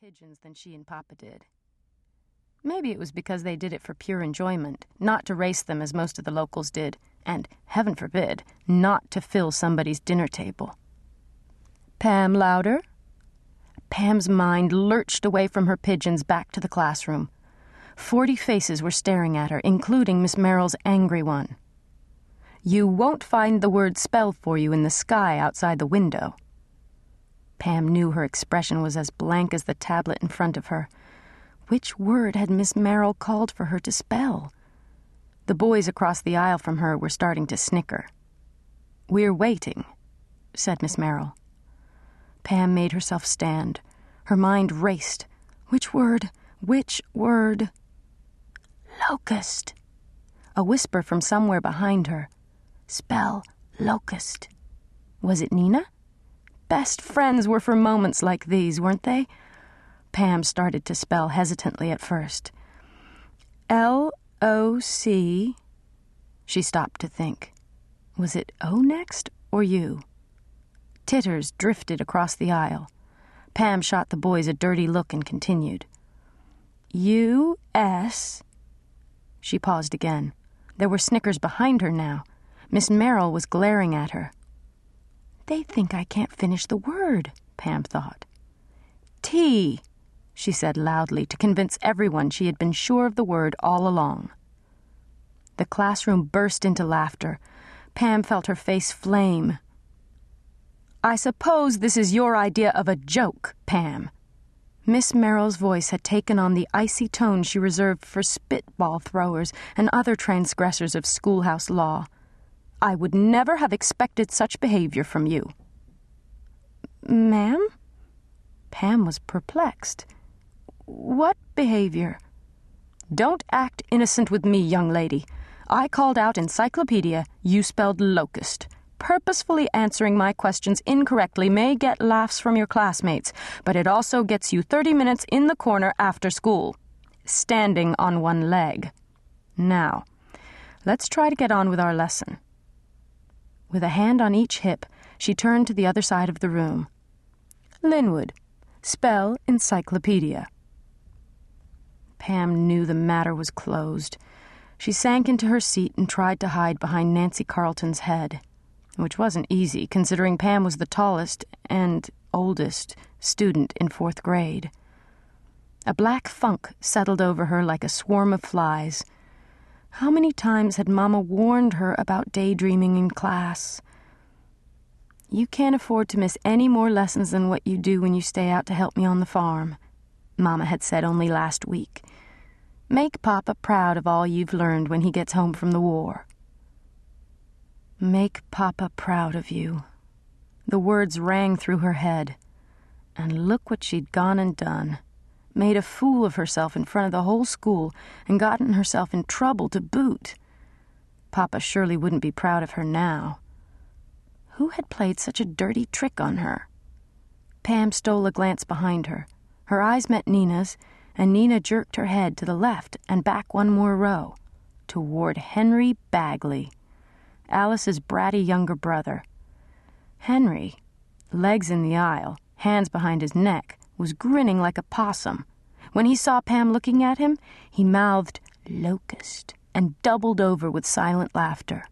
pigeons than she and Papa did. Maybe it was because they did it for pure enjoyment, not to race them as most of the locals did, and, heaven forbid, not to fill somebody's dinner table. Pam louder? Pam's mind lurched away from her pigeons back to the classroom. Forty faces were staring at her, including Miss Merrill's angry one. You won't find the word spell for you in the sky outside the window. Pam knew her expression was as blank as the tablet in front of her. Which word had Miss Merrill called for her to spell? The boys across the aisle from her were starting to snicker. We're waiting, said Miss Merrill. Pam made herself stand. Her mind raced. Which word? Which word? Locust. A whisper from somewhere behind her. Spell locust. Was it Nina? Best friends were for moments like these, weren't they? Pam started to spell hesitantly at first. L O C. She stopped to think. Was it O next or U? Titters drifted across the aisle. Pam shot the boys a dirty look and continued. U S. She paused again. There were snickers behind her now. Miss Merrill was glaring at her. They think I can't finish the word, Pam thought. T, she said loudly to convince everyone she had been sure of the word all along. The classroom burst into laughter. Pam felt her face flame. I suppose this is your idea of a joke, Pam. Miss Merrill's voice had taken on the icy tone she reserved for spitball throwers and other transgressors of schoolhouse law. I would never have expected such behavior from you. Ma'am? Pam was perplexed. What behavior? Don't act innocent with me, young lady. I called out encyclopedia, you spelled locust. Purposefully answering my questions incorrectly may get laughs from your classmates, but it also gets you 30 minutes in the corner after school, standing on one leg. Now, let's try to get on with our lesson. With a hand on each hip, she turned to the other side of the room. Linwood, spell encyclopedia. Pam knew the matter was closed. She sank into her seat and tried to hide behind Nancy Carlton's head, which wasn't easy, considering Pam was the tallest and oldest student in fourth grade. A black funk settled over her like a swarm of flies. How many times had Mama warned her about daydreaming in class? You can't afford to miss any more lessons than what you do when you stay out to help me on the farm, Mama had said only last week. Make Papa proud of all you've learned when he gets home from the war. Make Papa proud of you. The words rang through her head. And look what she'd gone and done made a fool of herself in front of the whole school, and gotten herself in trouble to boot. Papa surely wouldn't be proud of her now. Who had played such a dirty trick on her? Pam stole a glance behind her. Her eyes met Nina's, and Nina jerked her head to the left and back one more row, toward Henry Bagley, Alice's bratty younger brother. Henry, legs in the aisle, hands behind his neck, was grinning like a possum. When he saw Pam looking at him, he mouthed, Locust, and doubled over with silent laughter.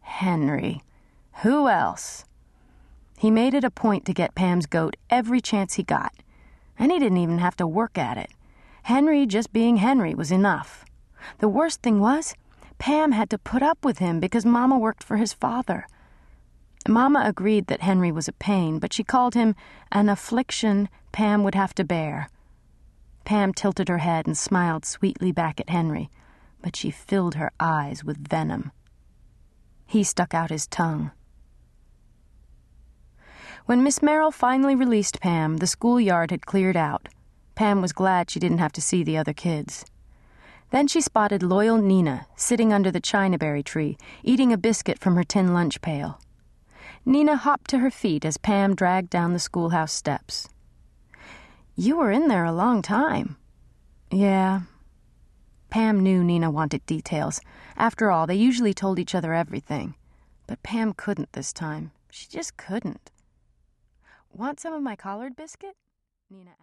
Henry. Who else? He made it a point to get Pam's goat every chance he got, and he didn't even have to work at it. Henry just being Henry was enough. The worst thing was, Pam had to put up with him because Mama worked for his father. Mama agreed that Henry was a pain, but she called him an affliction Pam would have to bear. Pam tilted her head and smiled sweetly back at Henry, but she filled her eyes with venom. He stuck out his tongue. When Miss Merrill finally released Pam, the schoolyard had cleared out. Pam was glad she didn't have to see the other kids. Then she spotted loyal Nina sitting under the chinaberry tree, eating a biscuit from her tin lunch pail. Nina hopped to her feet as Pam dragged down the schoolhouse steps. You were in there a long time. Yeah. Pam knew Nina wanted details. After all, they usually told each other everything. But Pam couldn't this time. She just couldn't. Want some of my collard biscuit? Nina